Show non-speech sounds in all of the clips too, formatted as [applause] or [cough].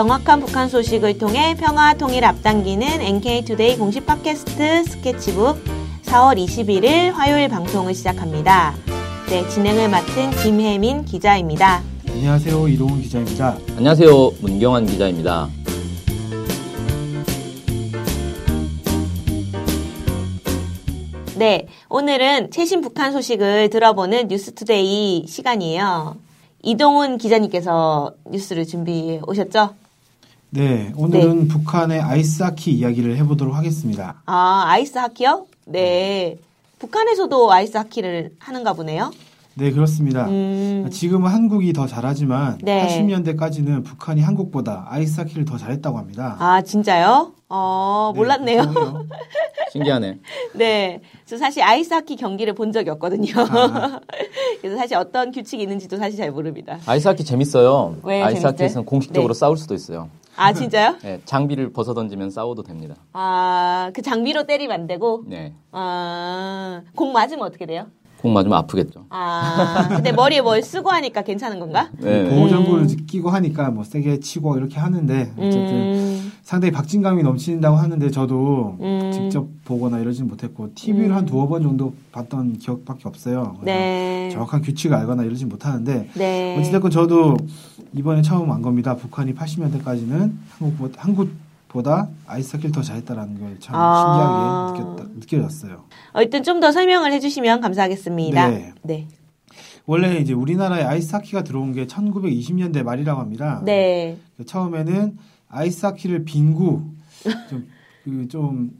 정확한 북한 소식을 통해 평화 통일 앞당기는 NK투데이 공식 팟캐스트 스케치북 4월 21일 화요일 방송을 시작합니다. 네, 진행을 맡은 김혜민 기자입니다. 안녕하세요. 이동훈 기자입니다. 안녕하세요. 문경환 기자입니다. 네, 오늘은 최신 북한 소식을 들어보는 뉴스투데이 시간이에요. 이동훈 기자님께서 뉴스를 준비해 오셨죠? 네, 오늘은 네. 북한의 아이스하키 이야기를 해보도록 하겠습니다. 아, 아이스하키요? 네. 북한에서도 아이스하키를 하는가 보네요. 네, 그렇습니다. 음. 지금은 한국이 더 잘하지만 네. 80년대까지는 북한이 한국보다 아이스하키를 더 잘했다고 합니다. 아, 진짜요? 어, 네, 몰랐네요. [laughs] 신기하네. 네. 저 사실 아이스하키 경기를 본 적이 없거든요. 아. [laughs] 그래서 사실 어떤 규칙이 있는지도 사실 잘 모릅니다. 아이스하키 재밌어요. 왜 아이스하키에서는 공식적으로 네. 싸울 수도 있어요. 아, 진짜요? 네, 장비를 벗어 던지면 싸워도 됩니다. 아, 그 장비로 때리면 안 되고? 네. 아, 공 맞으면 어떻게 돼요? 공 맞으면 아프겠죠. 아, 근데 머리에 뭘 쓰고 하니까 괜찮은 건가? 네. 보호장구를 음. 끼고 하니까 뭐 세게 치고 이렇게 하는데 어쨌든 음. 상당히 박진감이 넘친다고 하는데 저도 음. 직접 보거나 이러지는 못했고 TV를 음. 한 두어 번 정도 봤던 기억밖에 없어요. 네. 정확한 규칙을 알거나 이러진 못하는데 네. 어찌됐건 저도 이번에 처음 안 겁니다. 북한이 80년대까지는 한국 한국 보다 아이스하키를 더 잘했다라는 걸참 아~ 신기하게 느꼈다, 느껴졌어요. 어쨌든 좀 더 설명을 해주시면 감사하겠습니다. 네. 네. 원래 이제 우리나라에 아이스하키가 들어온 게 1920년대 말이라고 합니다. 네. 처음에는 아이스하키를 빙구 좀, 그 좀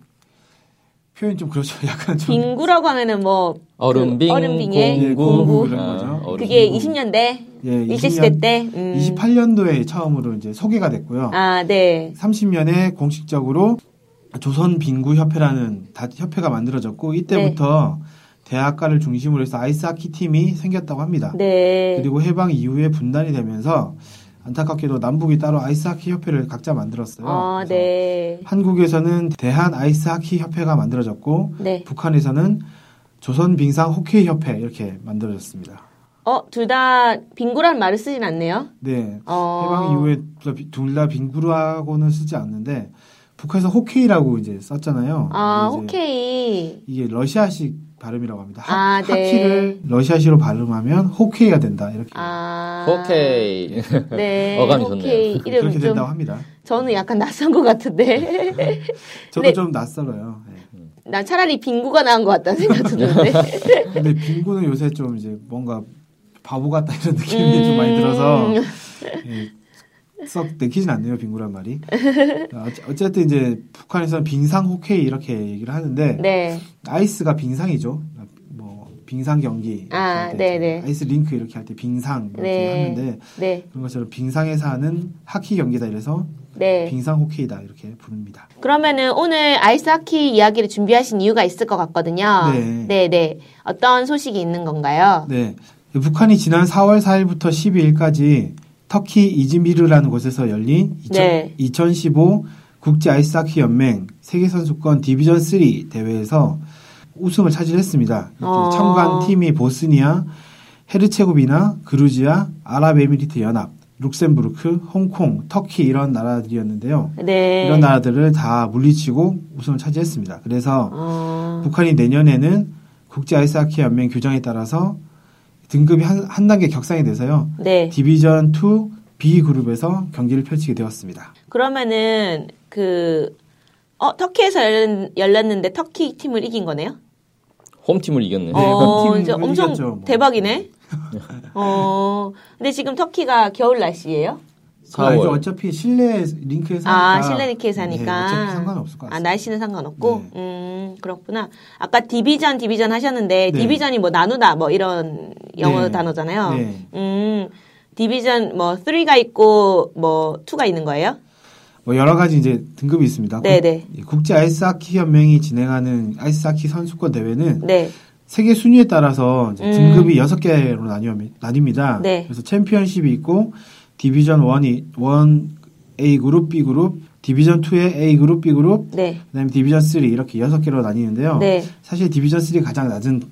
표현 좀 그렇죠. [laughs] 약간 좀 빙구라고 하면은 뭐 얼음빙, 그 얼음빙의 공구, 공구 그런 거죠. 아, 그게 20년대 예, 일제 시대 때 음. 28년도에 처음으로 이제 소개가 됐고요. 아, 네. 30년에 공식적으로 조선 빙구 협회라는 협회가 만들어졌고 이때부터 네. 대학가를 중심으로 해서 아이스하키 팀이 생겼다고 합니다. 네. 그리고 해방 이후에 분단이 되면서 안타깝게도 남북이 따로 아이스하키 협회를 각자 만들었어요. 아, 네. 한국에서는 대한 아이스하키 협회가 만들어졌고 네. 북한에서는 조선 빙상 호케이 협회 이렇게 만들어졌습니다. 어, 둘 다 빙구란 말을 쓰진 않네요. 네. 어... 해방 이후에 둘 다 빙구라고는 쓰지 않는데 북한에서 호케이라고 이제 썼잖아요. 아, 호케이. 이게 러시아식 발음이라고 합니다. 하, 아, 네. 키를 러시아시로 발음하면 호케이가 된다. 이렇게. 아. 호케이. 네. [laughs] 어감이 좋네요. 그렇게 된다고 합니다. 저는 약간 낯선 것 같은데. [laughs] 저도 네. 좀 낯설어요. 네. 난 차라리 빙구가 나은 것 같다는 생각 드는데. [laughs] 근데 빙구는 요새 좀 이제 뭔가 바보 같다 이런 느낌이 음... 좀 많이 들어서 예, 썩 내키진 않네요 빙구란 말이. [laughs] 어쨌든 이제 북한에서는 빙상 호케이 이렇게 얘기를 하는데 네. 아이스가 빙상이죠. 뭐 빙상 경기, 아, 네네. 네. 아이스 링크 이렇게 할 때 빙상 이렇게 네. 하는데 네. 그런 것처럼 빙상에서 하는 하키 경기다 이래서 네. 빙상 호케이다 이렇게 부릅니다. 그러면은 오늘 아이스 하키 이야기를 준비하신 이유가 있을 것 같거든요. 네. 네, 네. 어떤 소식이 있는 건가요? 네. 북한이 지난 4월 4일부터 12일까지 터키 이즈미르라는 곳에서 열린 네. 2015 국제 아이스하키 연맹 세계 선수권 division 3 대회에서 우승을 차지했습니다. 어. 참가한 팀이 보스니아, 헤르체고비나, 그루지아, 아랍에미리트 연합, 룩셈부르크, 홍콩, 터키 이런 나라들이었는데요. 네. 이런 나라들을 다 물리치고 우승을 차지했습니다. 그래서 어. 북한이 내년에는 국제 아이스하키 연맹 규정에 따라서 등급이 한, 한 단계 격상이 돼서요. 네. division 2 B 그룹에서 경기를 펼치게 되었습니다. 그러면은 그 어, 터키에서 열렸, 는데 터키 팀을 이긴 거네요? 홈팀을 이겼네. 어, 이제 엄청 이겼죠, 뭐. 대박이네. 어, 근데 지금 터키가 겨울 날씨예요? 아, 이제 어차피 실내 링크에서 아, 실내 링크에서 하니까. 네, 어차피 상관없을 것 같아요. 아, 날씨는 상관없고? 네. 음, 그렇구나. 아까 디비전, 디비전 하셨는데, 네. 디비전이 뭐 나누다, 뭐 이런 영어 네. 단어잖아요. 네. 음, division 뭐 3가 있고, 뭐 2가 있는 거예요? 뭐 여러 가지 이제 등급이 있습니다. 네네. 국제 아이스하키 연맹이 진행하는 아이스하키 선수권 대회는 네. 세계 순위에 따라서 음. 등급이 여섯 음. 개로 나뉘어, 나뉩니다. 네. 그래서 챔피언십이 있고 division 1이 1 A 그룹, B 그룹, division 2의 A 그룹, B 그룹, 네. 그다음에 division 3 이렇게 여섯 개로 나뉘는데요. 네. 사실 division 3 가장 낮은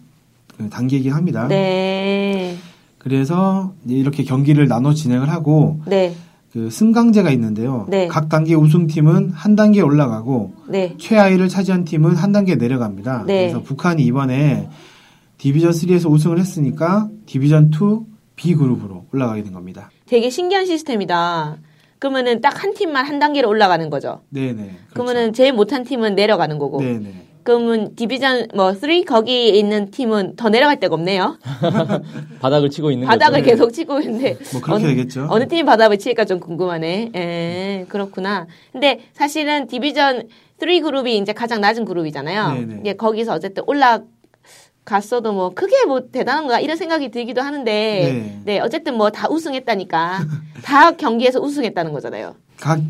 그 단계이긴 합니다. 네. 그래서 이렇게 경기를 나눠 진행을 하고 네. 그 승강제가 있는데요. 네. 각 단계 우승팀은 한 단계 올라가고 네. 최하위를 차지한 팀은 한 단계 내려갑니다. 네. 그래서 북한이 이번에 디비전 3에서 우승을 했으니까 디비전 2 B 그룹으로 올라가게 된 겁니다. 되게 신기한 시스템이다. 그러면은 딱 한 팀만 한 단계로 올라가는 거죠. 네네. 그렇죠. 그러면은 제일 못한 팀은 내려가는 거고. 네네. 그러면 디비전 뭐 3 거기 있는 팀은 더 내려갈 데가 없네요. [laughs] 바닥을 치고 있는 바닥을 거죠. 계속 치고 있는데 뭐 그렇게 어느, 되겠죠. 어느 팀이 바닥을 칠까 좀 궁금하네. 에, 그렇구나. 근데 사실은 디비전 3 그룹이 이제 가장 낮은 그룹이잖아요. 네네. 예, 거기서 어쨌든 올라 갔어도 뭐 크게 뭐 대단한가 이런 생각이 들기도 하는데 네, 네 어쨌든 뭐 다 우승했다니까 [laughs] 다 경기에서 우승했다는 거잖아요.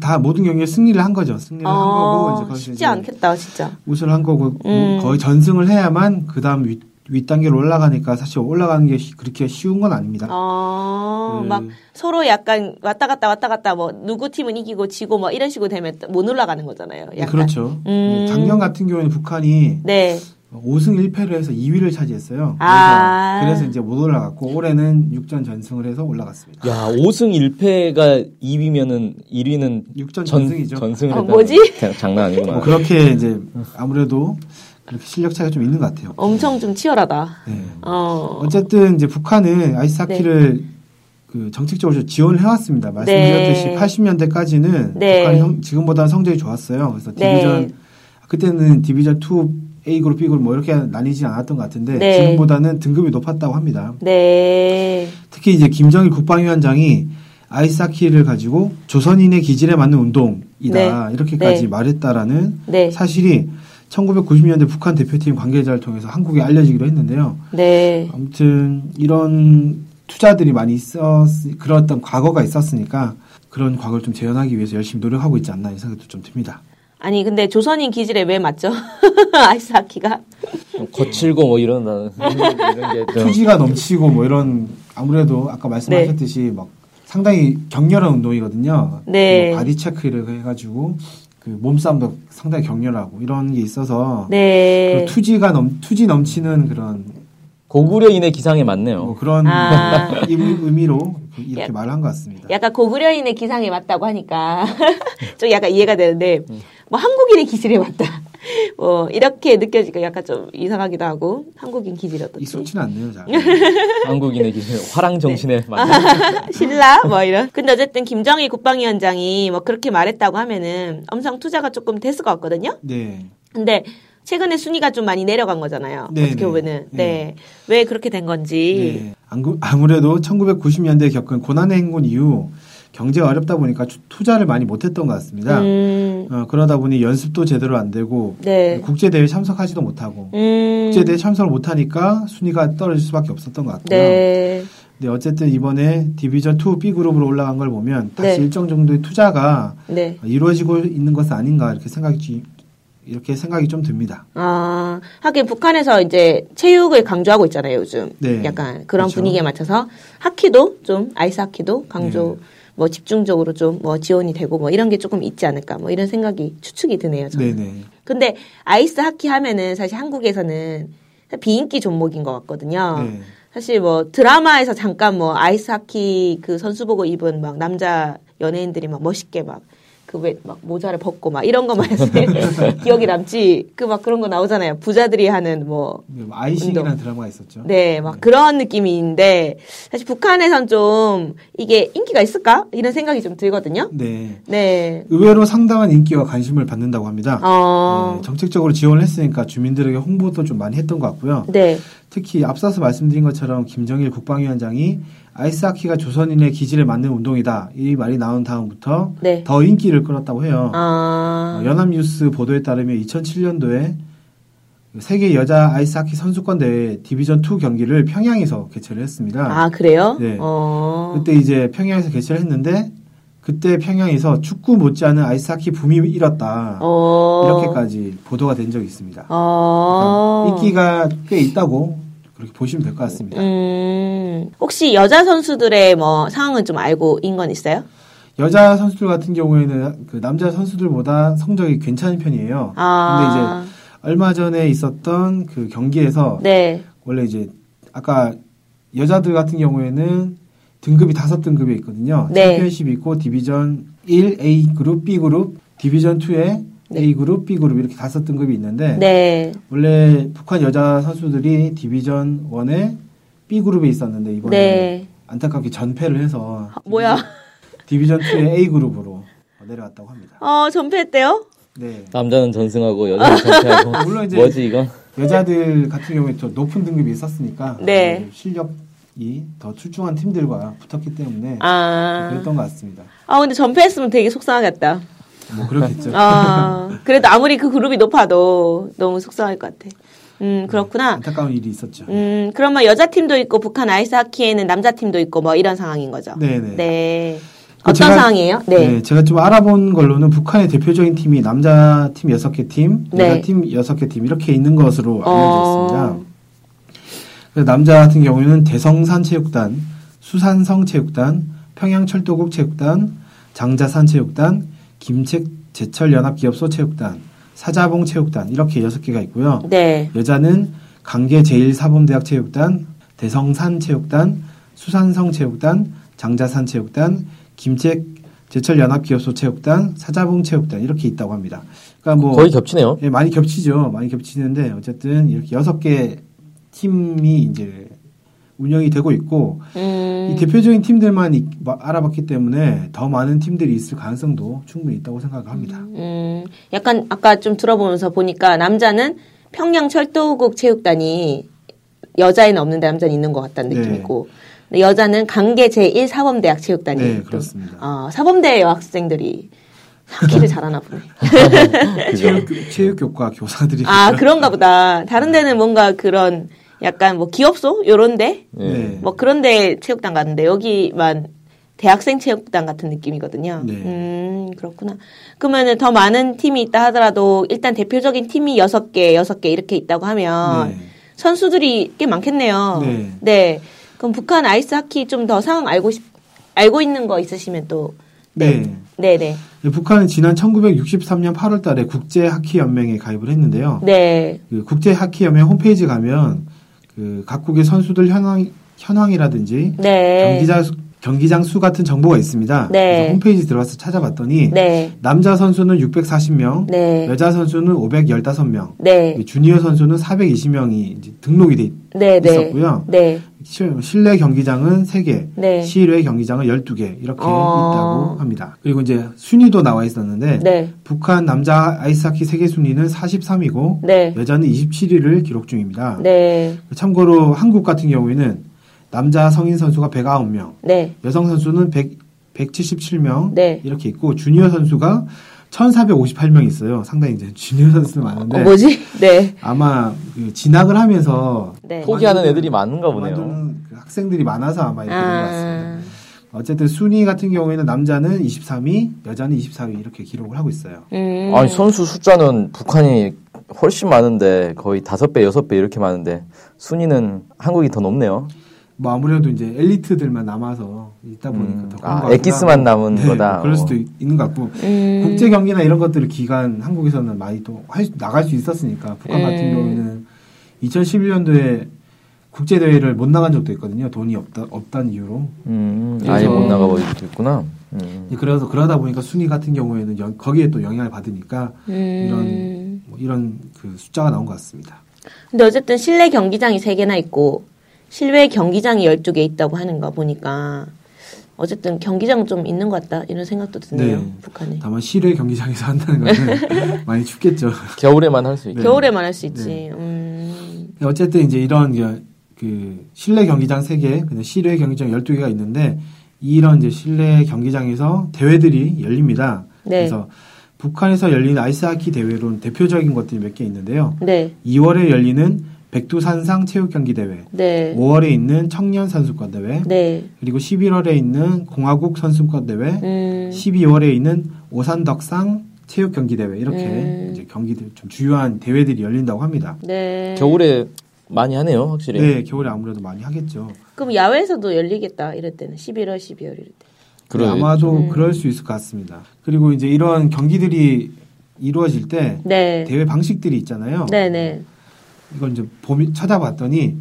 다 모든 경기에 승리를 한 거죠. 승리를 어, 한 거고 이제 쉽지 않겠다 진짜. 우승을 한 거고 음. 거의 전승을 해야만 그 다음 윗, 윗 단계로 올라가니까 사실 올라가는 게 그렇게 쉬운 건 아닙니다. 어, 그, 막 서로 약간 왔다 갔다 왔다 갔다 뭐 누구 팀은 이기고 지고 뭐 이런 식으로 되면 못 올라가는 거잖아요. 약간. 그렇죠. 음. 작년 같은 경우에는 북한이 네. 5승 1패를 해서 2위를 차지했어요. 그래서, 아~ 그래서 이제 못 올라갔고 올해는 6전 전승을 해서 올라갔습니다. 야, 5승 1패가 2위면은 1위는 6전 전 승이죠. 전승을 어, 뭐지? 장난 아니구나. 뭐 그렇게 이제 아무래도 그렇게 실력 차이가 좀 있는 것 같아요. 엄청 좀 치열하다. 네. 어. 어쨌든 이제 북한은 아이스하키를 네. 그 정책적으로 지원을 해왔습니다. 말씀드렸듯이 네. 80년대까지는 네. 북한이 성, 지금보다는 성적이 좋았어요. 그래서 네. 디비전 그때는 디비전 2 A 그룹, B 그룹 뭐 이렇게 나뉘지 않았던 것 같은데 네. 지금보다는 등급이 높았다고 합니다. 네. 특히 이제 김정일 국방위원장이 아이스하키를 가지고 조선인의 기질에 맞는 운동이다 네. 이렇게까지 네. 말했다라는 네. 사실이 1990년대 북한 대표팀 관계자를 통해서 한국에 알려지기도 했는데요. 네. 아무튼 이런 투자들이 많이 있었 그런 어떤 과거가 있었으니까 그런 과거를 좀 재현하기 위해서 열심히 노력하고 있지 않나 이 생각도 좀 듭니다. 아니 근데 조선인 기질에 왜 맞죠? [laughs] 아이스하키가 거칠고 뭐 이런 [laughs] 이런 게 투지가 넘치고 뭐 이런 아무래도 아까 말씀하셨듯이 네. 막 상당히 격렬한 운동이거든요. 네. 뭐 body check를 해가지고 그 몸싸움도 상당히 격렬하고 이런 게 있어서 네. 그 투지가 넘 투지 넘치는 그런 고구려인의 기상에 맞네요. 뭐 그런 아. [laughs] 의미로 이렇게 야, 말한 것 같습니다. 약간 고구려인의 기상에 맞다고 하니까 좀 약간 이해가 되는데 음. 뭐 한국인의 기질에 맞다. [laughs] 뭐 이렇게 느껴지니까 약간 좀 이상하기도 하고 한국인 기질이 어떻지? 익숙치는 않네요, 잘. [laughs] 한국인의 기질, 화랑 정신에 네. 맞는. [laughs] 신라 뭐 이런. 근데 어쨌든 김정일 국방위원장이 뭐 그렇게 말했다고 하면은 엄청 투자가 조금 됐을 것 같거든요. 네. 근데 최근에 순위가 좀 많이 내려간 거잖아요. 네 어떻게 네. 보면은. 네. 네. 왜 그렇게 된 건지. 네. 아무래도 1990년대에 겪은 고난의 행군 이후 경제가 어렵다 보니까 투자를 많이 못했던 것 같습니다. 음. 어, 그러다 보니 연습도 제대로 안 되고 네. 국제 대회 참석하지도 못하고 음. 국제 대회 참석을 못하니까 순위가 떨어질 수밖에 없었던 것 같고요. 네. 네, 어쨌든 이번에 디비전 2 B 그룹으로 올라간 걸 보면 다시 네. 일정 정도의 투자가 네. 이루어지고 있는 것은 아닌가 이렇게 생각이 이렇게 생각이 좀 듭니다. 아, 하긴 북한에서 이제 체육을 강조하고 있잖아요, 요즘. 네. 약간 그런 그렇죠. 분위기에 맞춰서 하키도 좀 아이스 하키도 강조 네. 뭐 집중적으로 좀 뭐 지원이 되고 뭐 이런 게 조금 있지 않을까 뭐 이런 생각이 추측이 드네요. 저는. 네네. 근데 아이스 하키 하면은 사실 한국에서는 비인기 종목인 것 같거든요. 네. 사실 뭐 드라마에서 잠깐 뭐 아이스 하키 그 선수 보고 입은 막 남자 연예인들이 막 멋있게 막 그 왜 막 모자를 벗고 막 이런 때 [laughs] 기억이 남지. 그 막 그런 거 나오잖아요. 부자들이 하는 뭐 네, 뭐 아이싱이라는 드라마가 있었죠. 네 막 네. 그런 느낌인데 사실 북한에선 좀 이게 인기가 있을까? 이런 생각이 좀 들거든요. 네, 네. 의외로 상당한 인기와 관심을 받는다고 합니다. 어... 네, 정책적으로 지원을 했으니까 주민들에게 홍보도 좀 많이 했던 것 같고요. 네. 특히 앞서서 말씀드린 것처럼 김정일 국방위원장이 아이스하키가 조선인의 기질에 맞는 운동이다. 이 말이 나온 다음부터 네. 더 인기를 끌었다고 해요. 아... 어, 연합뉴스 보도에 따르면 2007년도에 세계 여자 아이스하키 선수권 대회 디비전 2 경기를 평양에서 개최를 했습니다. 아 그래요? 네. 어... 그때 이제 평양에서 개최를 했는데 그때 평양에서 축구 못지않은 아이스하키 붐이 일었다. 어... 이렇게까지 보도가 된 적이 있습니다. 어... 인기가 꽤 있다고 그렇게 보시면 될 것 같습니다. 음, 혹시 여자 선수들의 뭐 상황은 좀 알고 인건 있어요? 여자 선수들 같은 경우에는 그 남자 선수들보다 성적이 괜찮은 편이에요. 아. 근데 이제 얼마 전에 있었던 그 경기에서 네. 원래 이제 아까 여자들 같은 경우에는 등급이 다섯 등급이 있거든요. 네. 챔피언십이 있고 디비전 1 A 그룹, B 그룹, 디비전 2에 네. A 그룹, B 그룹 이렇게 다섯 등급이 있는데 네. 원래 북한 여자 선수들이 디비전 1에 B 그룹에 있었는데 이번에 네. 안타깝게 전패를 해서 아, 뭐야? 디비전 2의 A 그룹으로 내려왔다고 합니다. 어, 전패했대요? 네. 남자는 전승하고 여자는 전패하고. [laughs] 물론 이제 뭐지 이거? 여자들 같은 경우에 더 높은 등급이 있었으니까 네. 실력이 더 출중한 팀들과 붙었기 때문에 아. 그랬던 것 같습니다. 아 근데 전패했으면 되게 속상하겠다. 뭐 그렇겠죠. 아 그래도 아무리 그 그룹이 높아도 너무 속상할 것 같아. 음 그렇구나. 안타까운 일이 있었죠. 음 그러면 여자 팀도 있고 북한 아이스 하키에는 남자 팀도 있고 뭐 이런 상황인 거죠. 네네. 네. 어떤 제가, 상황이에요? 네. 네. 제가 좀 알아본 걸로는 북한의 대표적인 팀이 남자 팀 6개 팀, 네. 여자 팀 6개 팀 이렇게 있는 것으로 알려져 있습니다. 어... 남자 같은 경우에는 대성산 체육단, 수산성 체육단, 평양철도국 체육단, 장자산 체육단, 김책 제철연합기업소 체육단, 사자봉 체육단 이렇게 6개가 있고요. 네. 여자는 강계 제1사범대학 체육단, 대성산 체육단, 수산성 체육단, 장자산 체육단, 김책 제철연합기업소 체육단, 사자봉 체육단 이렇게 있다고 합니다. 그러니까 뭐 거의 겹치네요. 예, 많이 겹치죠. 많이 겹치는데 어쨌든 이렇게 여섯 개 팀이 이제 운영이 되고 있고 음. 이 대표적인 팀들만 이, 알아봤기 때문에 더 많은 팀들이 있을 가능성도 충분히 있다고 생각합니다. 음, 약간 아까 좀 들어보면서 보니까 남자는 평양 철도국 체육단이 여자에는 없는데 남자는 있는 것 같다는 네. 느낌이고 여자는 강계 제1 사범대학 체육단이 네, 그렇습니다. 어, 사범대 여학생들이 학기를 [laughs] 잘하나 보네. [laughs] [laughs] 체육, 체육교과 교사들이. 아, 그런가 보다. 다른 데는 뭔가 그런 약간 뭐 기업소? 요런데? 네. 뭐 그런데 체육단 같은데 여기만 대학생 체육단 같은 느낌이거든요. 네. 음, 그렇구나. 그러면은 더 많은 팀이 있다 하더라도 일단 대표적인 팀이 여섯 개, 여섯 개 이렇게 있다고 하면 네. 선수들이 꽤 많겠네요. 네. 네. 그럼 북한 아이스 하키 좀 더 상황 알고 싶, 알고 있는 거 있으시면 또. 네. 네, 네. 네. 북한은 지난 1963년 8월 달에 국제 하키 연맹에 가입을 했는데요. 네. 그 국제 하키 연맹 홈페이지 가면 그 각국의 선수들 현황 현황이라든지 네. 경기자 경기장 수 같은 정보가 있습니다. 네. 그래서 홈페이지 들어가서 찾아봤더니 네. 남자 선수는 640명, 네. 여자 선수는 515명, 네. 주니어 선수는 420명이 등록이 돼 네, 네. 있었고요. 실내 경기장은 3개, 실외 경기장은 12개 이렇게 어... 있다고 합니다. 그리고 이제 순위도 나와 있었는데 북한 남자 아이스하키 세계 순위는 43위고 여자는 27위를 기록 중입니다. 참고로 한국 같은 경우에는 남자 성인 선수가 109명, 네. 여성 선수는 100, 177명 네. 이렇게 있고 주니어 선수가 1,458명 있어요. 상당히 이제 주니어 선수 많은데. 어, 뭐지? 네. 아마 그 진학을 하면서 네. 포기하는 애들이 많은가 보네요. 그 학생들이 많아서 아마 이렇게 아. 것 같습니다. 어쨌든 순위 같은 경우에는 남자는 23위, 여자는 24위 이렇게 기록을 하고 있어요. 음. 아니 선수 숫자는 북한이 훨씬 많은데 거의 다섯 배, 여섯 배 이렇게 많은데 순위는 한국이 더 높네요. 뭐 아무래도 이제 엘리트들만 남아서 있다 보니까 음. 더 그런 아, 엑기스만 남은 네, 거다. 그럴 수도 어. 있는 것 같고 음. 국제 경기나 이런 것들을 기간 한국에서는 많이 또 할, 나갈 수 있었으니까 북한 음. 같은 경우에는 2011년도에 국제 대회를 못 나간 적도 있거든요. 돈이 없다 없다는 이유로. 음, 아예 못 나가버리기도 있구나. 음. 그래서 그러다 보니까 순위 같은 경우에는 영, 거기에 또 영향을 받으니까 음. 이런 뭐 이런 그 숫자가 나온 것 같습니다. 근데 어쨌든 실내 경기장이 세 개나 있고 실외 경기장이 12개 있다고 하는 거 보니까 어쨌든 경기장 좀 있는 것 같다 이런 생각도 드네요. 네. 북한에. 다만 실외 경기장에서 한다는 거는 [laughs] 많이 춥겠죠. 겨울에만 할 수 있지. 네. 겨울에만 할 수 있지. 네. 음. 어쨌든 이제 이런 그 실내 경기장 3개, 그냥 실외 경기장 12개가 있는데 이런 이제 실내 경기장에서 대회들이 열립니다. 네. 그래서 북한에서 열리는 아이스하키 대회로는 대표적인 것들이 몇 개 있는데요. 네. 2월에 열리는 백두산상 체육경기대회, 네. 5월에 있는 청년 선수권대회, 네. 그리고 11월에 있는 공화국 선수권대회, 음. 12월에 있는 오산덕상 체육경기대회 이렇게 음. 이제 경기들 좀 주요한 대회들이 열린다고 합니다. 네. 겨울에 많이 하네요, 확실히. 네, 겨울에 아무래도 많이 하겠죠. 그럼 야외에서도 열리겠다 이럴 때는 11월, 12월 이럴 때. 그래 네, 아마도 음. 그럴 수 있을 것 같습니다. 그리고 이제 이런 경기들이 이루어질 때 네. 대회 방식들이 있잖아요. 네 네. 네. 이걸 이제 봄이 찾아봤더니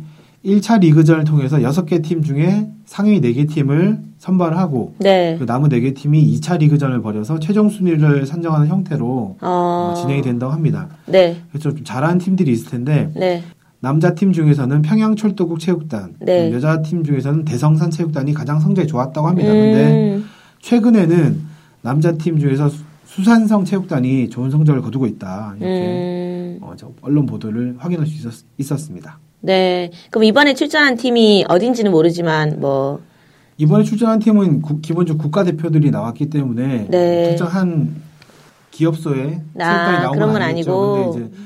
1차 리그전을 통해서 6개 팀 중에 상위 4개 팀을 선발하고 네. 그 남은 4개 팀이 2차 리그전을 벌여서 최종 순위를 선정하는 형태로 어... 진행이 된다고 합니다. 네. 그래서 좀 잘하는 팀들이 있을 텐데 네. 남자 팀 중에서는 평양철도국 체육단, 네. 여자 팀 중에서는 대성산 체육단이 가장 성적이 좋았다고 합니다. 음... 최근에는 남자 팀 중에서 수산성 체육단이 좋은 성적을 거두고 있다. 이렇게 음... 어, 언론 보도를 확인할 수 있었, 습니다 네. 그럼 이번에 출전한 팀이 어딘지는 모르지만 뭐 이번에 출전한 팀은 구, 기본적으로 국가대표들이 나왔기 때문에 네. 특정한 기업소에 아, 체육단이 나온 건 아니고 근데 이제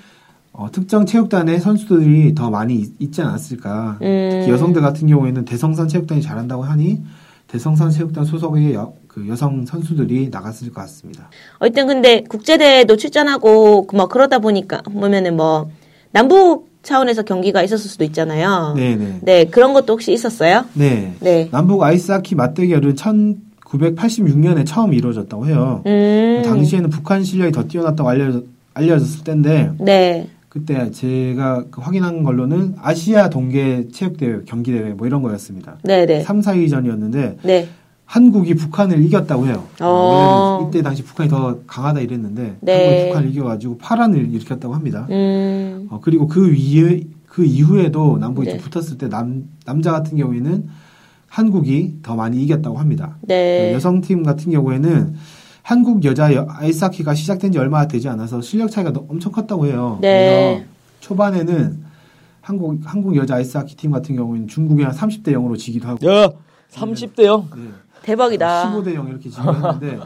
어, 특정 체육단의 선수들이 더 많이 있, 지 않았을까. 음. 특히 여성들 같은 경우에는 대성산 체육단이 잘한다고 하니 대성산 체육단 소속의 여, 그 여성 선수들이 나갔을 것 같습니다. 어쨌든 근데 국제대회도 출전하고 뭐 그러다 보니까 보면은 뭐 남북 차원에서 경기가 있었을 수도 있잖아요. 네네. 네, 그런 것도 혹시 있었어요? 네. 네. 남북 아이스하키 맞대결은 1986년에 처음 이루어졌다고 해요. 음. 당시에는 북한 실력이 더 뛰어났다고 알려, 알려졌을 때인데. 네. 그때 제가 그 확인한 걸로는 아시아 동계 체육대회, 경기대회 뭐 이런 거였습니다. 네네. 3, 4위전이었는데. 네. 한국이 북한을 이겼다고 해요. 어. 이때 당시 북한이 더 강하다 이랬는데 네. 한국이 북한을 이겨가지고 파란을 일으켰다고 합니다. 음. 어, 그리고 그 위에 그 이후에도 남북이 네. 붙었을 때 남 남자 같은 경우에는 한국이 더 많이 이겼다고 합니다. 네. 그 여성 팀 같은 경우에는 한국 여자 아이스하키가 시작된 지 얼마 되지 않아서 실력 차이가 엄청 컸다고 해요. 네. 그래서 초반에는 한국 한국 여자 아이스하키 팀 같은 경우는 중국이랑 30대 0으로 지기도 하고. 야, 30대 0. 네. 대박이다. 15대 0 이렇게 지냈는데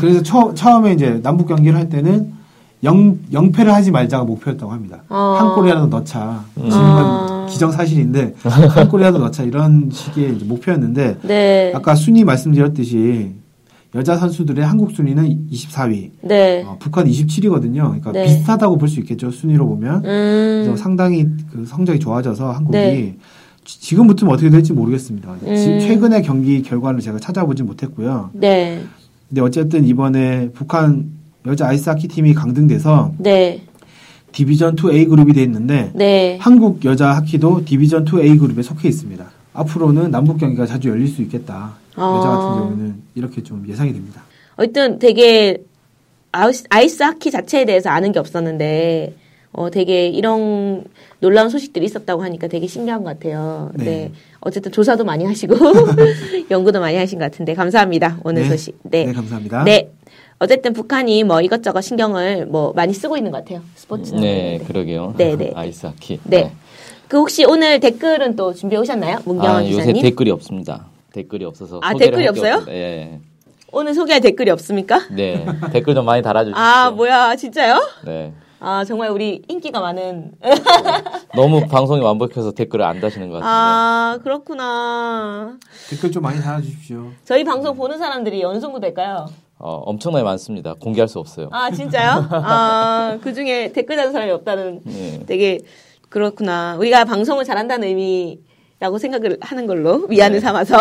그래서 처, 처음에 이제 남북 경기를 할 때는 영, 영패를 하지 말자가 목표였다고 합니다. 어. 한 골이라도 넣자. 지금은 어. 기정사실인데 한 골이라도 넣자 이런 식의 목표였는데 네. 아까 순위 말씀드렸듯이 여자 선수들의 한국 순위는 24위, 네. 어, 북한 27위거든요. 그러니까 네. 비슷하다고 볼 수 있겠죠 순위로 보면. 음. 그래서 상당히 그 성적이 좋아져서 한국이 네. 지금부터 는 어떻게 될지 모르겠습니다. 음. 최근의 경기 결과를 제가 찾아보진 못했고요. 네. 근데 어쨌든 이번에 북한 여자 아이스하키 팀이 강등돼서 네. 디비전 2 A 그룹이 돼 있는데 네. 한국 여자 하키도 디비전 2 A 그룹에 속해 있습니다. 앞으로는 남북 경기가 자주 열릴 수 있겠다. 아. 여자 같은 경우는 이렇게 좀 예상이 됩니다. 어쨌든 되게 아이스 하키 자체에 대해서 아는 게 없었는데 어, 되게 이런 놀라운 소식들이 있었다고 하니까 되게 신기한 것 같아요. 네. 네. 어쨌든 조사도 많이 하시고 [laughs] 연구도 많이 하신 것 같은데 감사합니다. 오늘 네. 소식. 네. 네, 감사합니다. 네. 어쨌든 북한이 뭐 이것저것 신경을 뭐 많이 쓰고 있는 것 같아요. 스포츠. 네, 네, 그러게요. 네, 네. [laughs] 아이스하키. 네. 네. 그 혹시 오늘 댓글은 또 준비해 오셨나요? 문경원 아, 기자님? 요새 댓글이 없습니다. 댓글이 없어서. 아, 댓글이 없어요? 예. 오늘 소개할 댓글이 없습니까? 네. 댓글 좀 많이 달아주시죠. 아, 뭐야, 진짜요? 네. 아, 정말 우리 인기가 많은. [laughs] 너무 방송이 완벽해서 댓글을 안 다시는 것 같은데. 아, 그렇구나. 댓글 좀 많이 달아주십시오. 저희 방송 보는 사람들이 어느 정도 될까요? 어, 엄청나게 많습니다. 공개할 수 없어요. 아, 진짜요? 아, 그 중에 댓글 다는 사람이 없다는 네. 되게 그렇구나. 우리가 방송을 잘한다는 의미 라고 생각을 하는 걸로 위안을 네. 삼아서.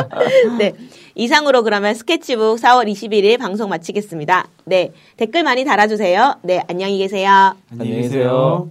[laughs] 네. 이상으로 그러면 스케치북 4월 21일 방송 마치겠습니다. 네. 댓글 많이 달아주세요. 네. 안녕히 계세요. 안녕히 계세요.